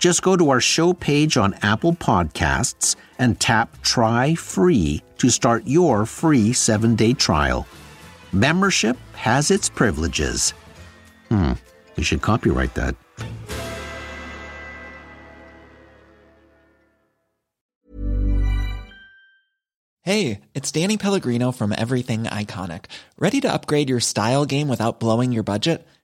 Just go to our show page on Apple Podcasts and tap Try Free to start your free seven day trial. Membership has its privileges. Hmm, you should copyright that. Hey, it's Danny Pellegrino from Everything Iconic. Ready to upgrade your style game without blowing your budget?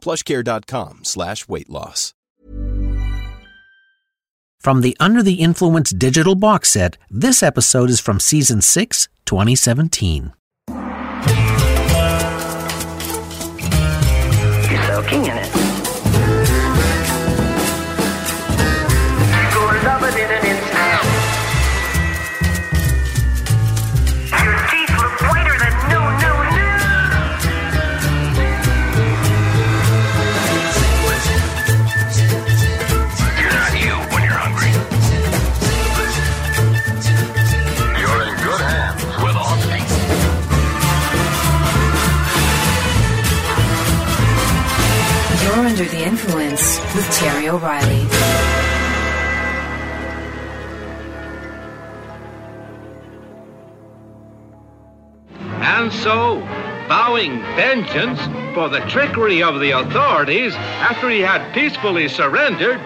Plushcare.com slash weight loss. From the Under the Influence digital box set, this episode is from season 6, 2017. You're soaking in it. Vowing vengeance for the trickery of the authorities after he had peacefully surrendered,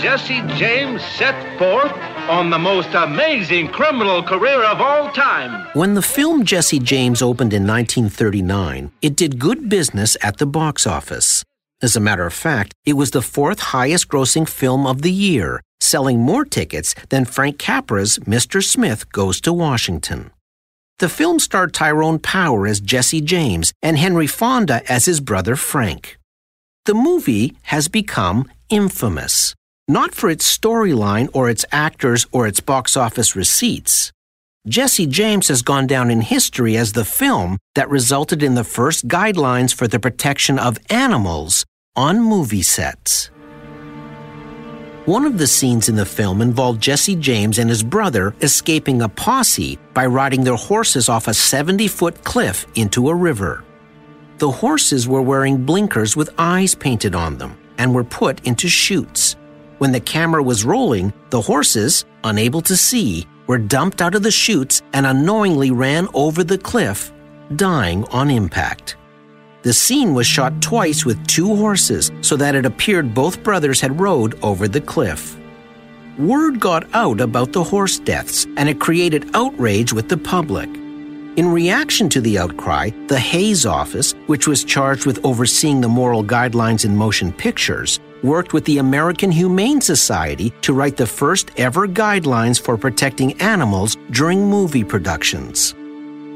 Jesse James set forth on the most amazing criminal career of all time. When the film Jesse James opened in 1939, it did good business at the box office. As a matter of fact, it was the fourth highest grossing film of the year, selling more tickets than Frank Capra's Mr. Smith Goes to Washington. The film starred Tyrone Power as Jesse James and Henry Fonda as his brother Frank. The movie has become infamous, not for its storyline or its actors or its box office receipts. Jesse James has gone down in history as the film that resulted in the first guidelines for the protection of animals on movie sets. One of the scenes in the film involved Jesse James and his brother escaping a posse by riding their horses off a 70 foot cliff into a river. The horses were wearing blinkers with eyes painted on them and were put into chutes. When the camera was rolling, the horses, unable to see, were dumped out of the chutes and unknowingly ran over the cliff dying on impact. The scene was shot twice with two horses so that it appeared both brothers had rode over the cliff. Word got out about the horse deaths and it created outrage with the public. In reaction to the outcry, the Hays office, which was charged with overseeing the moral guidelines in motion pictures, worked with the American Humane Society to write the first ever guidelines for protecting animals during movie productions.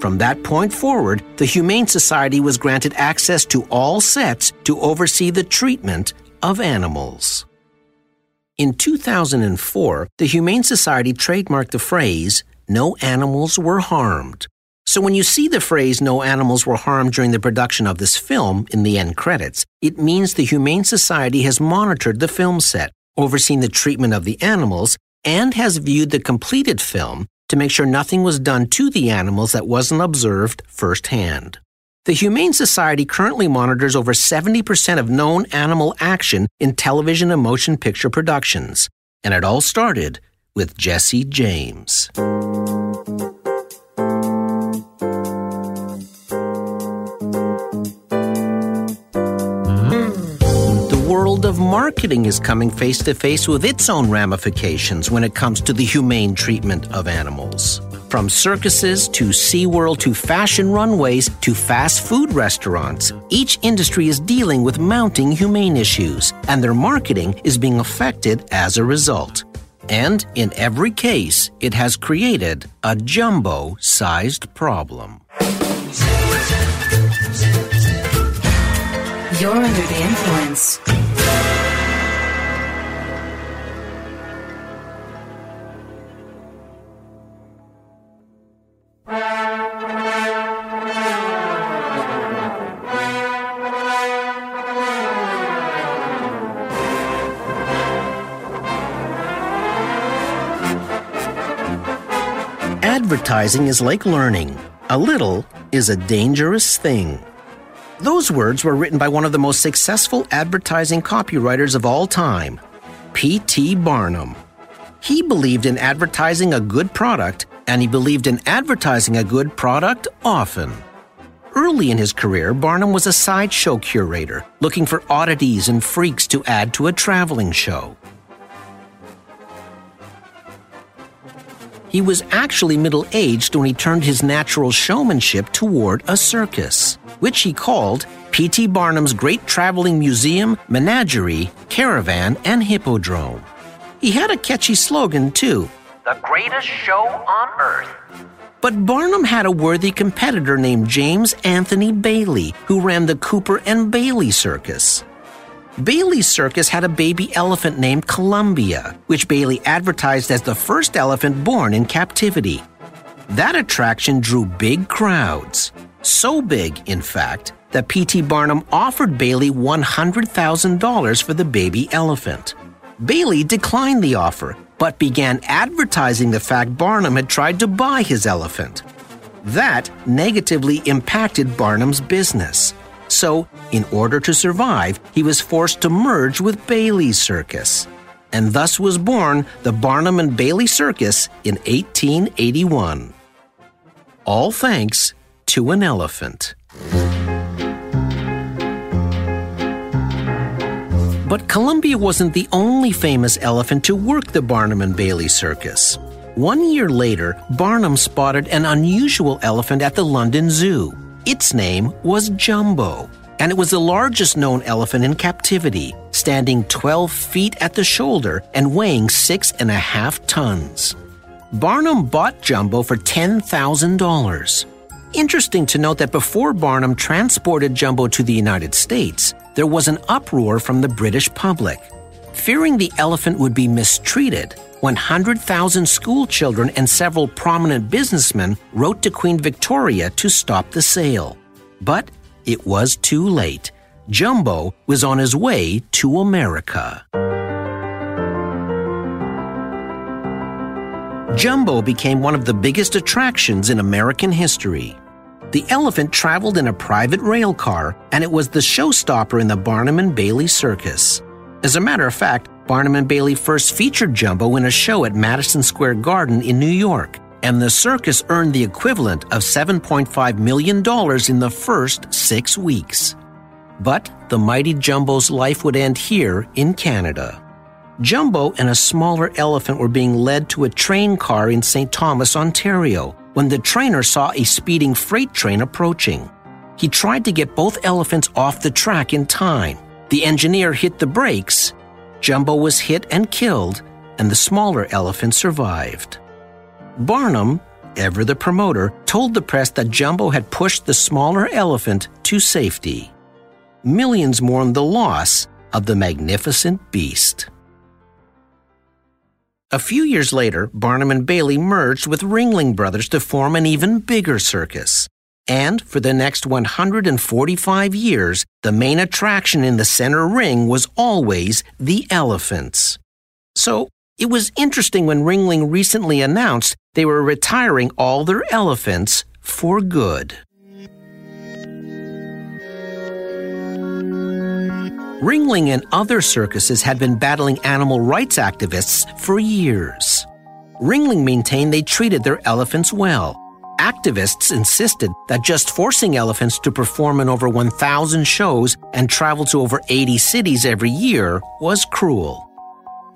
From that point forward, the Humane Society was granted access to all sets to oversee the treatment of animals. In 2004, the Humane Society trademarked the phrase, No animals were harmed. So when you see the phrase, No animals were harmed during the production of this film in the end credits, it means the Humane Society has monitored the film set, overseen the treatment of the animals, and has viewed the completed film to make sure nothing was done to the animals that wasn't observed firsthand. The Humane Society currently monitors over 70% of known animal action in television and motion picture productions. And it all started with Jesse James. Of marketing is coming face to face with its own ramifications when it comes to the humane treatment of animals. From circuses to SeaWorld to fashion runways to fast food restaurants, each industry is dealing with mounting humane issues, and their marketing is being affected as a result. And in every case, it has created a jumbo sized problem. You're under the influence. Advertising is like learning. A little is a dangerous thing. Those words were written by one of the most successful advertising copywriters of all time, P.T. Barnum. He believed in advertising a good product, and he believed in advertising a good product often. Early in his career, Barnum was a sideshow curator, looking for oddities and freaks to add to a traveling show. He was actually middle aged when he turned his natural showmanship toward a circus, which he called P.T. Barnum's Great Traveling Museum, Menagerie, Caravan, and Hippodrome. He had a catchy slogan, too The greatest show on earth. But Barnum had a worthy competitor named James Anthony Bailey, who ran the Cooper and Bailey Circus. Bailey's circus had a baby elephant named Columbia, which Bailey advertised as the first elephant born in captivity. That attraction drew big crowds. So big, in fact, that P.T. Barnum offered Bailey $100,000 for the baby elephant. Bailey declined the offer, but began advertising the fact Barnum had tried to buy his elephant. That negatively impacted Barnum's business. So, in order to survive, he was forced to merge with Bailey's Circus. And thus was born the Barnum and Bailey Circus in 1881. All thanks to an elephant. But Columbia wasn't the only famous elephant to work the Barnum and Bailey Circus. One year later, Barnum spotted an unusual elephant at the London Zoo. Its name was Jumbo, and it was the largest known elephant in captivity, standing 12 feet at the shoulder and weighing six and a half tons. Barnum bought Jumbo for $10,000. Interesting to note that before Barnum transported Jumbo to the United States, there was an uproar from the British public. Fearing the elephant would be mistreated, 100,000 school children and several prominent businessmen wrote to Queen Victoria to stop the sale. But it was too late. Jumbo was on his way to America. Jumbo became one of the biggest attractions in American history. The elephant traveled in a private rail car, and it was the showstopper in the Barnum and Bailey Circus. As a matter of fact, Barnum and Bailey first featured Jumbo in a show at Madison Square Garden in New York. and the circus earned the equivalent of $7.5 million in the first six weeks. But the mighty Jumbo's life would end here in Canada. Jumbo and a smaller elephant were being led to a train car in St. Thomas, Ontario, when the trainer saw a speeding freight train approaching. He tried to get both elephants off the track in time. The engineer hit the brakes. Jumbo was hit and killed, and the smaller elephant survived. Barnum, ever the promoter, told the press that Jumbo had pushed the smaller elephant to safety. Millions mourned the loss of the magnificent beast. A few years later, Barnum and Bailey merged with Ringling Brothers to form an even bigger circus. And for the next 145 years, the main attraction in the center ring was always the elephants. So it was interesting when Ringling recently announced they were retiring all their elephants for good. Ringling and other circuses had been battling animal rights activists for years. Ringling maintained they treated their elephants well. Activists insisted that just forcing elephants to perform in over 1,000 shows and travel to over 80 cities every year was cruel.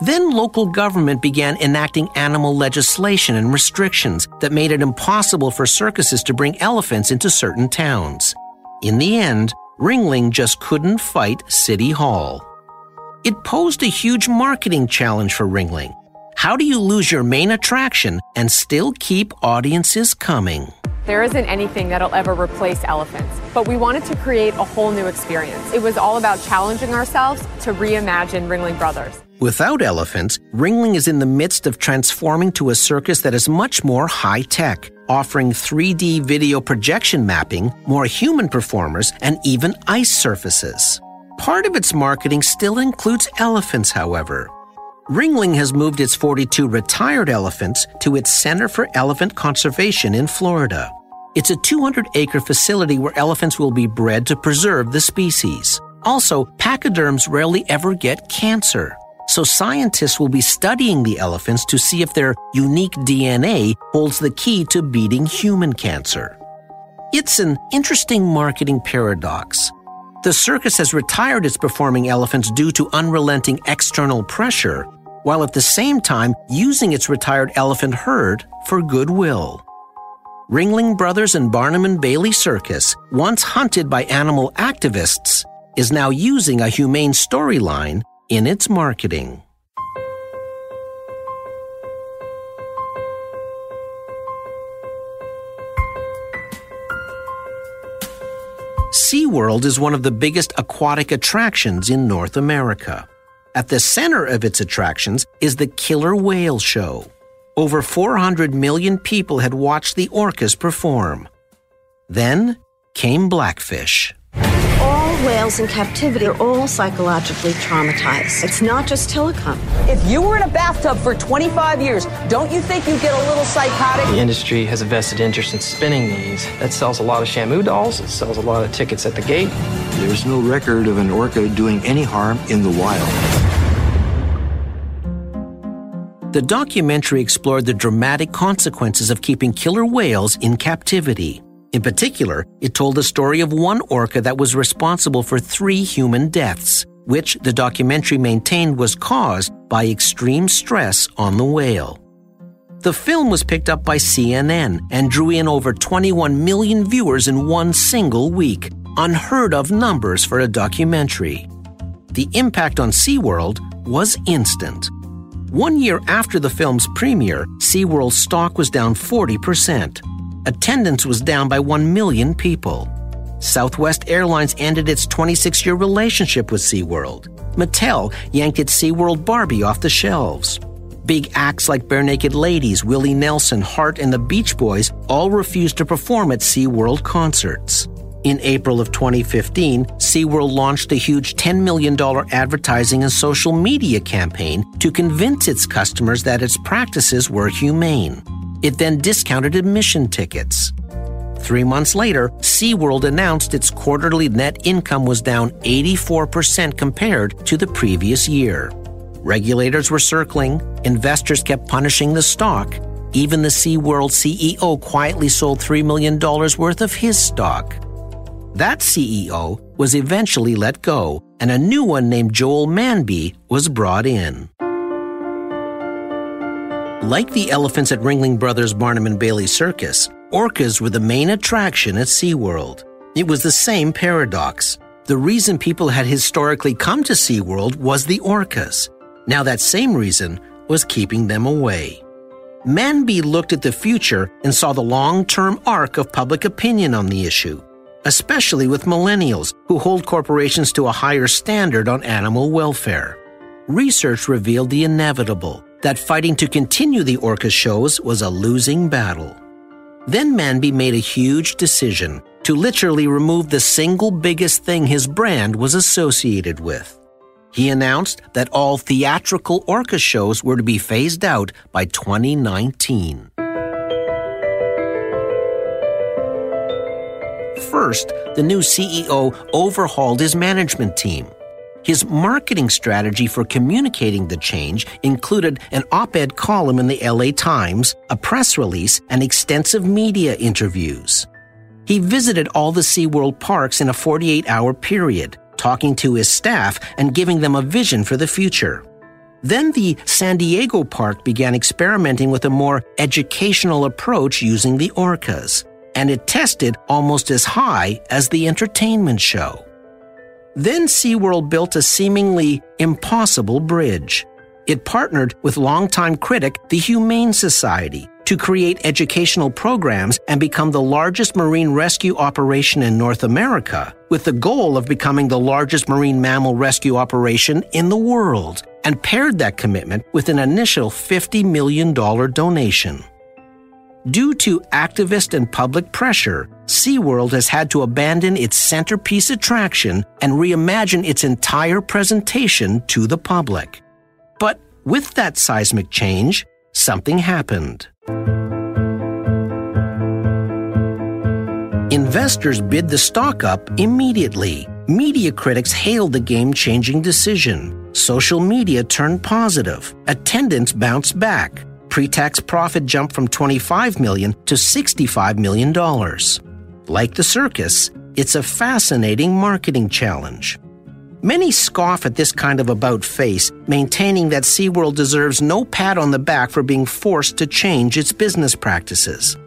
Then local government began enacting animal legislation and restrictions that made it impossible for circuses to bring elephants into certain towns. In the end, Ringling just couldn't fight City Hall. It posed a huge marketing challenge for Ringling. How do you lose your main attraction and still keep audiences coming? There isn't anything that'll ever replace elephants, but we wanted to create a whole new experience. It was all about challenging ourselves to reimagine Ringling Brothers. Without elephants, Ringling is in the midst of transforming to a circus that is much more high tech, offering 3D video projection mapping, more human performers, and even ice surfaces. Part of its marketing still includes elephants, however. Ringling has moved its 42 retired elephants to its Center for Elephant Conservation in Florida. It's a 200 acre facility where elephants will be bred to preserve the species. Also, pachyderms rarely ever get cancer. So scientists will be studying the elephants to see if their unique DNA holds the key to beating human cancer. It's an interesting marketing paradox. The circus has retired its performing elephants due to unrelenting external pressure, while at the same time using its retired elephant herd for goodwill. Ringling Brothers and Barnum and Bailey Circus, once hunted by animal activists, is now using a humane storyline in its marketing. SeaWorld is one of the biggest aquatic attractions in North America. At the center of its attractions is the Killer Whale Show. Over 400 million people had watched the orcas perform. Then came Blackfish. All whales in captivity are all psychologically traumatized. It's not just Tilikum. If you were in a bathtub for 25 years, don't you think you'd get a little psychotic? The industry has a vested interest in spinning these. That sells a lot of Shamu dolls. It sells a lot of tickets at the gate. There's no record of an orca doing any harm in the wild. The documentary explored the dramatic consequences of keeping killer whales in captivity. In particular, it told the story of one orca that was responsible for three human deaths, which the documentary maintained was caused by extreme stress on the whale. The film was picked up by CNN and drew in over 21 million viewers in one single week, unheard of numbers for a documentary. The impact on SeaWorld was instant. One year after the film's premiere, SeaWorld's stock was down 40%. Attendance was down by 1 million people. Southwest Airlines ended its 26 year relationship with SeaWorld. Mattel yanked its SeaWorld Barbie off the shelves. Big acts like Barenaked Ladies, Willie Nelson, Heart, and the Beach Boys all refused to perform at SeaWorld concerts. In April of 2015, SeaWorld launched a huge $10 million advertising and social media campaign to convince its customers that its practices were humane. It then discounted admission tickets. Three months later, SeaWorld announced its quarterly net income was down 84% compared to the previous year. Regulators were circling, investors kept punishing the stock, Even the SeaWorld CEO quietly sold $3 million worth of his stock. That CEO was eventually let go, and a new one named Joel Manby was brought in. Like the elephants at Ringling Brothers Barnum and Bailey Circus, orcas were the main attraction at SeaWorld. It was the same paradox. The reason people had historically come to SeaWorld was the orcas. Now that same reason was keeping them away. Manby looked at the future and saw the long-term arc of public opinion on the issue, especially with millennials who hold corporations to a higher standard on animal welfare. Research revealed the inevitable that fighting to continue the orca shows was a losing battle. Then Manby made a huge decision to literally remove the single biggest thing his brand was associated with. He announced that all theatrical orca shows were to be phased out by 2019. First, the new CEO overhauled his management team. His marketing strategy for communicating the change included an op ed column in the LA Times, a press release, and extensive media interviews. He visited all the SeaWorld parks in a 48 hour period, talking to his staff and giving them a vision for the future. Then the San Diego park began experimenting with a more educational approach using the orcas, and it tested almost as high as the entertainment show. Then SeaWorld built a seemingly impossible bridge. It partnered with longtime critic the Humane Society to create educational programs and become the largest marine rescue operation in North America, with the goal of becoming the largest marine mammal rescue operation in the world, and paired that commitment with an initial $50 million donation. Due to activist and public pressure, SeaWorld has had to abandon its centerpiece attraction and reimagine its entire presentation to the public. But with that seismic change, something happened. Investors bid the stock up immediately. Media critics hailed the game changing decision. Social media turned positive. Attendance bounced back. Pre-tax profit jumped from 25 million to 65 million dollars. Like the circus, it's a fascinating marketing challenge. Many scoff at this kind of about face, maintaining that SeaWorld deserves no pat on the back for being forced to change its business practices.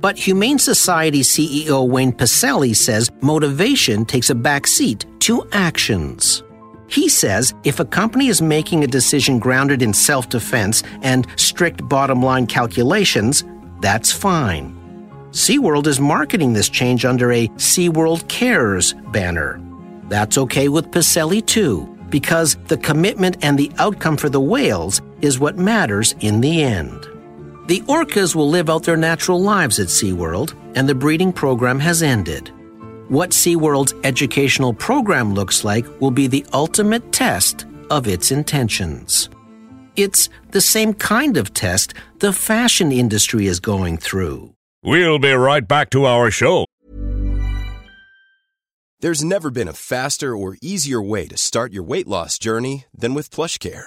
But Humane Society CEO Wayne Pacelle says motivation takes a backseat to actions. He says if a company is making a decision grounded in self defense and strict bottom line calculations, that's fine. SeaWorld is marketing this change under a SeaWorld Cares banner. That's okay with Pacelle too, because the commitment and the outcome for the whales is what matters in the end. The orcas will live out their natural lives at SeaWorld, and the breeding program has ended. What SeaWorld's educational program looks like will be the ultimate test of its intentions. It's the same kind of test the fashion industry is going through. We'll be right back to our show. There's never been a faster or easier way to start your weight loss journey than with PlushCare.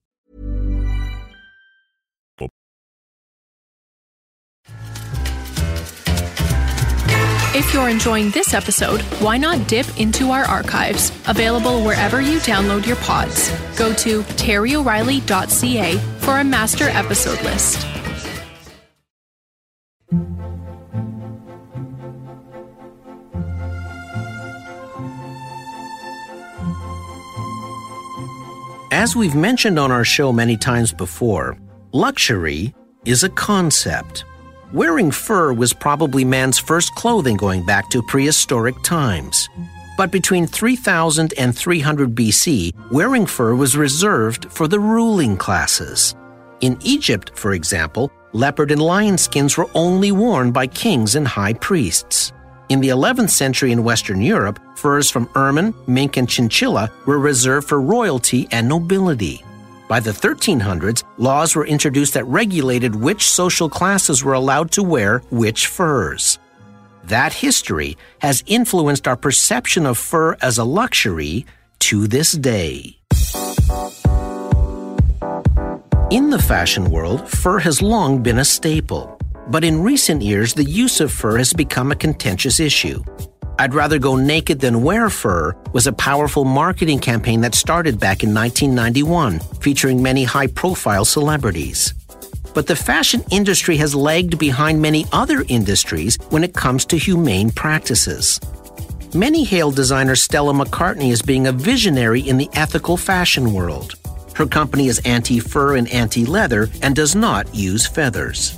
If you're enjoying this episode, why not dip into our archives, available wherever you download your pods. Go to terryoreilly.ca for a master episode list. As we've mentioned on our show many times before, luxury is a concept. Wearing fur was probably man's first clothing going back to prehistoric times. But between 3000 and 300 BC, wearing fur was reserved for the ruling classes. In Egypt, for example, leopard and lion skins were only worn by kings and high priests. In the 11th century in Western Europe, furs from ermine, mink, and chinchilla were reserved for royalty and nobility. By the 1300s, laws were introduced that regulated which social classes were allowed to wear which furs. That history has influenced our perception of fur as a luxury to this day. In the fashion world, fur has long been a staple. But in recent years, the use of fur has become a contentious issue. I'd rather go naked than wear fur was a powerful marketing campaign that started back in 1991, featuring many high profile celebrities. But the fashion industry has lagged behind many other industries when it comes to humane practices. Many hail designer Stella McCartney as being a visionary in the ethical fashion world. Her company is anti fur and anti leather and does not use feathers.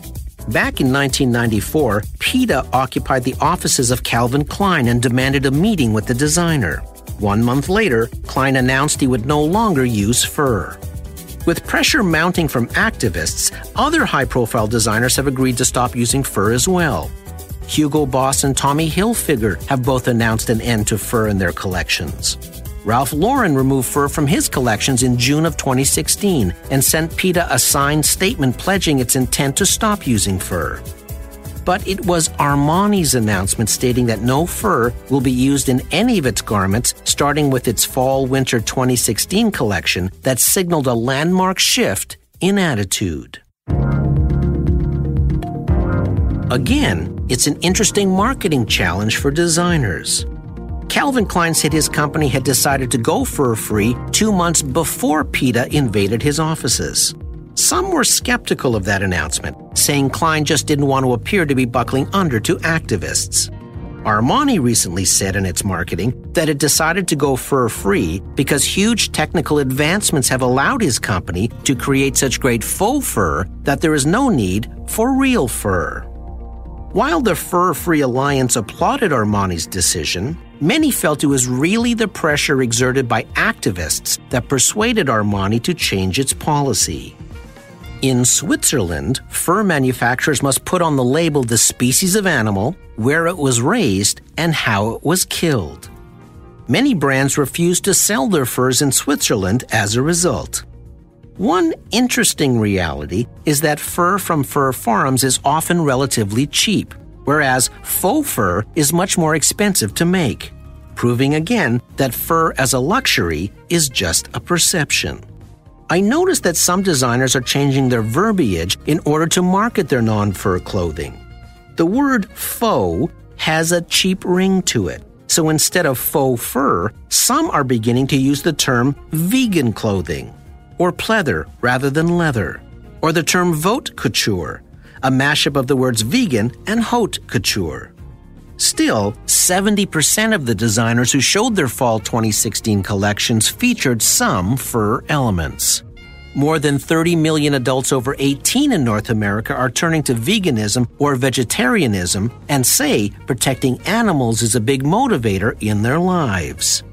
Back in 1994, PETA occupied the offices of Calvin Klein and demanded a meeting with the designer. One month later, Klein announced he would no longer use fur. With pressure mounting from activists, other high profile designers have agreed to stop using fur as well. Hugo Boss and Tommy Hilfiger have both announced an end to fur in their collections. Ralph Lauren removed fur from his collections in June of 2016 and sent PETA a signed statement pledging its intent to stop using fur. But it was Armani's announcement stating that no fur will be used in any of its garments, starting with its fall winter 2016 collection, that signaled a landmark shift in attitude. Again, it's an interesting marketing challenge for designers. Calvin Klein said his company had decided to go fur free two months before PETA invaded his offices. Some were skeptical of that announcement, saying Klein just didn't want to appear to be buckling under to activists. Armani recently said in its marketing that it decided to go fur free because huge technical advancements have allowed his company to create such great faux fur that there is no need for real fur. While the Fur Free Alliance applauded Armani's decision, many felt it was really the pressure exerted by activists that persuaded Armani to change its policy. In Switzerland, fur manufacturers must put on the label the species of animal, where it was raised, and how it was killed. Many brands refused to sell their furs in Switzerland as a result. One interesting reality is that fur from fur farms is often relatively cheap, whereas faux fur is much more expensive to make, proving again that fur as a luxury is just a perception. I noticed that some designers are changing their verbiage in order to market their non fur clothing. The word faux has a cheap ring to it. So instead of faux fur, some are beginning to use the term vegan clothing or pleather rather than leather, or the term vaute couture, a mashup of the words vegan and haute couture. Still, 70% of the designers who showed their fall 2016 collections featured some fur elements. More than 30 million adults over 18 in North America are turning to veganism or vegetarianism and say protecting animals is a big motivator in their lives.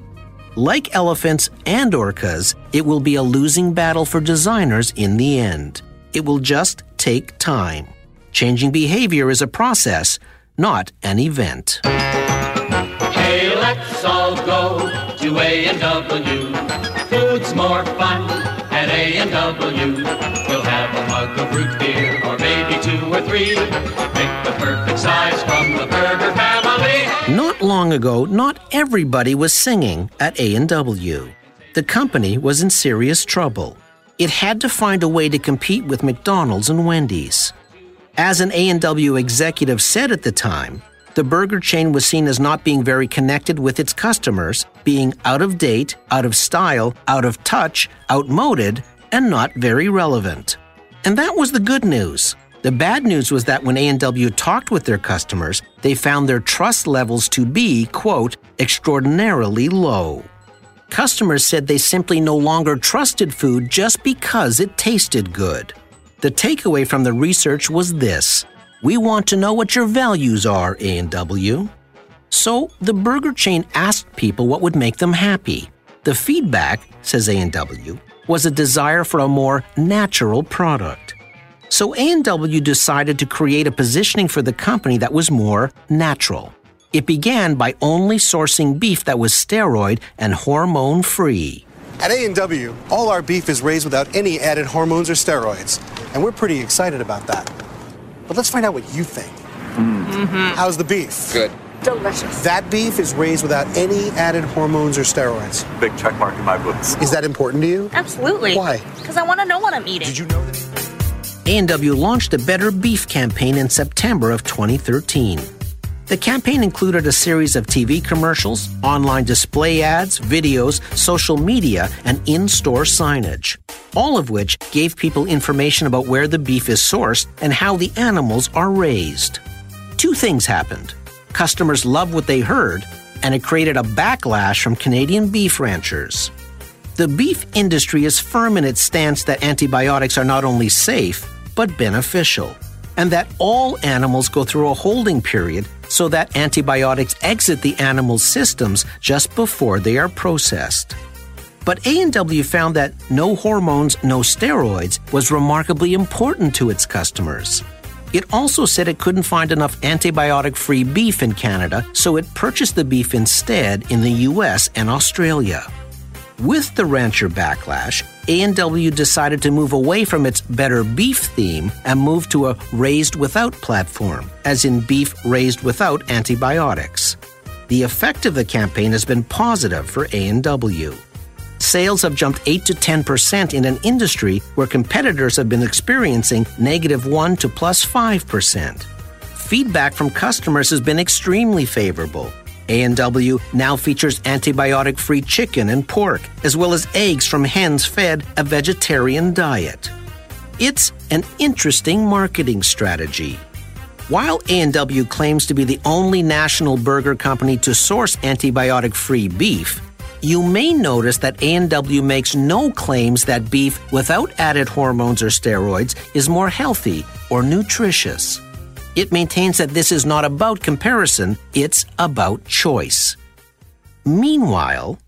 Like elephants and orcas, it will be a losing battle for designers in the end. It will just take time. Changing behavior is a process, not an event. Hey, let's all go to A&W. Food's more fun at A&W. We'll have a mug of root beer or maybe two or three. Pick the perfect size from the burger family. Not long ago, not everybody was singing at A&W. The company was in serious trouble. It had to find a way to compete with McDonald's and Wendy's. As an A&W executive said at the time, the burger chain was seen as not being very connected with its customers, being out of date, out of style, out of touch, outmoded, and not very relevant. And that was the good news. The bad news was that when A&W talked with their customers, they found their trust levels to be, quote, extraordinarily low. Customers said they simply no longer trusted food just because it tasted good. The takeaway from the research was this: we want to know what your values are, A&W. So, the burger chain asked people what would make them happy. The feedback, says A&W, was a desire for a more natural product. So A&W decided to create a positioning for the company that was more natural. It began by only sourcing beef that was steroid and hormone free. At A&W, all our beef is raised without any added hormones or steroids, and we're pretty excited about that. But let's find out what you think. Mm-hmm. How's the beef? Good. Delicious. That beef is raised without any added hormones or steroids. Big check mark in my books. Is that important to you? Absolutely. Why? Because I want to know what I'm eating. Did you know that? A&W launched a Better Beef campaign in September of 2013. The campaign included a series of TV commercials, online display ads, videos, social media, and in store signage, all of which gave people information about where the beef is sourced and how the animals are raised. Two things happened customers loved what they heard, and it created a backlash from Canadian beef ranchers. The beef industry is firm in its stance that antibiotics are not only safe, but beneficial, and that all animals go through a holding period so that antibiotics exit the animal's systems just before they are processed. But A&W found that no hormones, no steroids was remarkably important to its customers. It also said it couldn't find enough antibiotic free beef in Canada, so it purchased the beef instead in the US and Australia. With the rancher backlash, A&W decided to move away from its better beef theme and move to a raised without platform, as in beef raised without antibiotics. The effect of the campaign has been positive for A&W. Sales have jumped 8 to 10% in an industry where competitors have been experiencing negative 1 to plus 5%. Feedback from customers has been extremely favorable. A&W now features antibiotic-free chicken and pork, as well as eggs from hens fed a vegetarian diet. It's an interesting marketing strategy. While A&W claims to be the only national burger company to source antibiotic-free beef, you may notice that A&W makes no claims that beef without added hormones or steroids is more healthy or nutritious. It maintains that this is not about comparison, it's about choice. Meanwhile,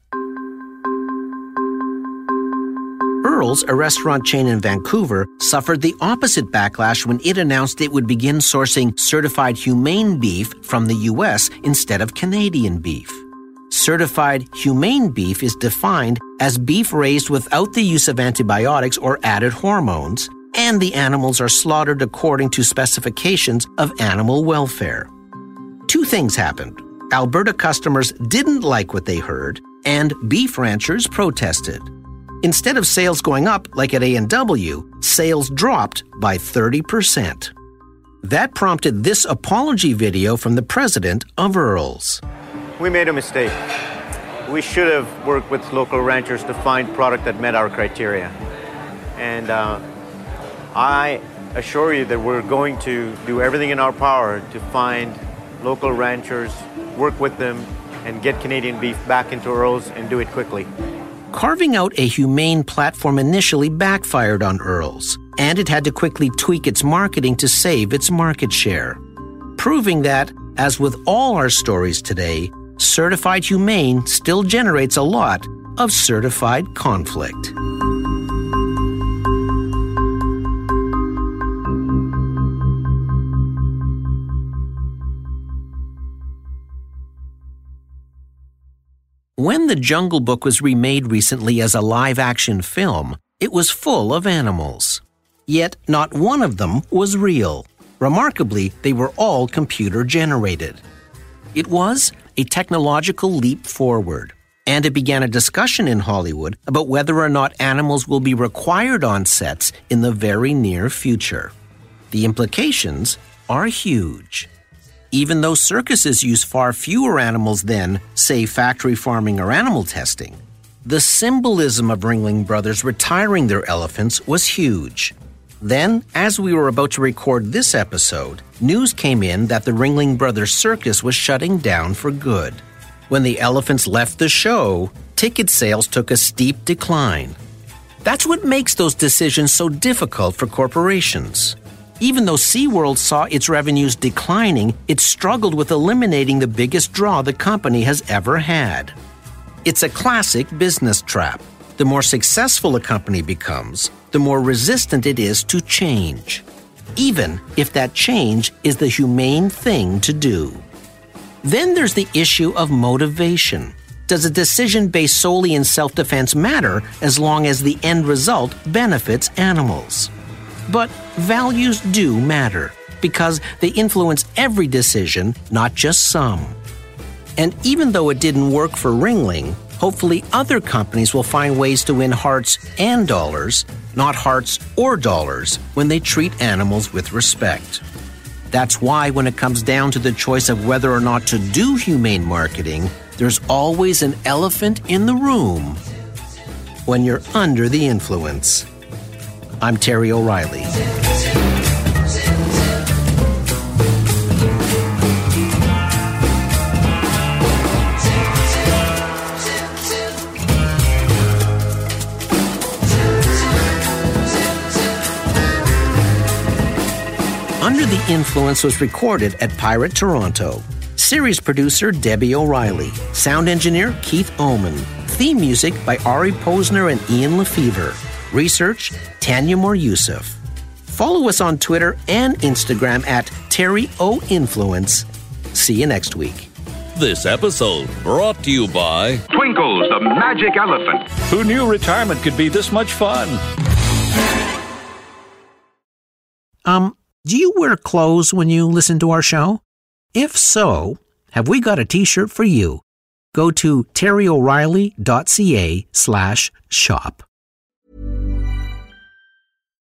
Earl's, a restaurant chain in Vancouver, suffered the opposite backlash when it announced it would begin sourcing certified humane beef from the US instead of Canadian beef. Certified humane beef is defined as beef raised without the use of antibiotics or added hormones, and the animals are slaughtered according to specifications of animal welfare. Two things happened. Alberta customers didn't like what they heard, and beef ranchers protested. Instead of sales going up like at A&W, sales dropped by 30%. That prompted this apology video from the president of Earl's. We made a mistake. We should have worked with local ranchers to find product that met our criteria. And uh, I assure you that we're going to do everything in our power to find local ranchers, work with them, and get Canadian beef back into Earl's and do it quickly. Carving out a humane platform initially backfired on Earls, and it had to quickly tweak its marketing to save its market share. Proving that, as with all our stories today, certified humane still generates a lot of certified conflict. When The Jungle Book was remade recently as a live action film, it was full of animals. Yet not one of them was real. Remarkably, they were all computer generated. It was a technological leap forward, and it began a discussion in Hollywood about whether or not animals will be required on sets in the very near future. The implications are huge. Even though circuses use far fewer animals than, say, factory farming or animal testing, the symbolism of Ringling Brothers retiring their elephants was huge. Then, as we were about to record this episode, news came in that the Ringling Brothers Circus was shutting down for good. When the elephants left the show, ticket sales took a steep decline. That's what makes those decisions so difficult for corporations. Even though SeaWorld saw its revenues declining, it struggled with eliminating the biggest draw the company has ever had. It's a classic business trap. The more successful a company becomes, the more resistant it is to change, even if that change is the humane thing to do. Then there's the issue of motivation. Does a decision based solely in self defense matter as long as the end result benefits animals? But values do matter because they influence every decision, not just some. And even though it didn't work for Ringling, hopefully other companies will find ways to win hearts and dollars, not hearts or dollars, when they treat animals with respect. That's why, when it comes down to the choice of whether or not to do humane marketing, there's always an elephant in the room when you're under the influence. I'm Terry O'Reilly. Under the Influence was recorded at Pirate Toronto. Series producer Debbie O'Reilly. Sound engineer Keith Oman. Theme music by Ari Posner and Ian LeFeuvre. Research Tanya Moore Yusuf. Follow us on Twitter and Instagram at Terry O Influence. See you next week. This episode brought to you by Twinkles, the magic elephant. Who knew retirement could be this much fun? Um, do you wear clothes when you listen to our show? If so, have we got a t-shirt for you? Go to terryoreilly.ca slash shop.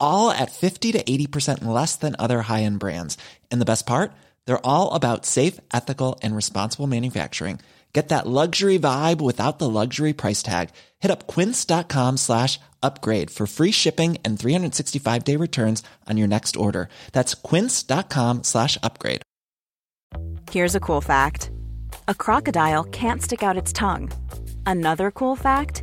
all at 50 to 80% less than other high end brands. And the best part? They're all about safe, ethical, and responsible manufacturing. Get that luxury vibe without the luxury price tag. Hit up quince.com slash upgrade for free shipping and 365 day returns on your next order. That's quince.com slash upgrade. Here's a cool fact a crocodile can't stick out its tongue. Another cool fact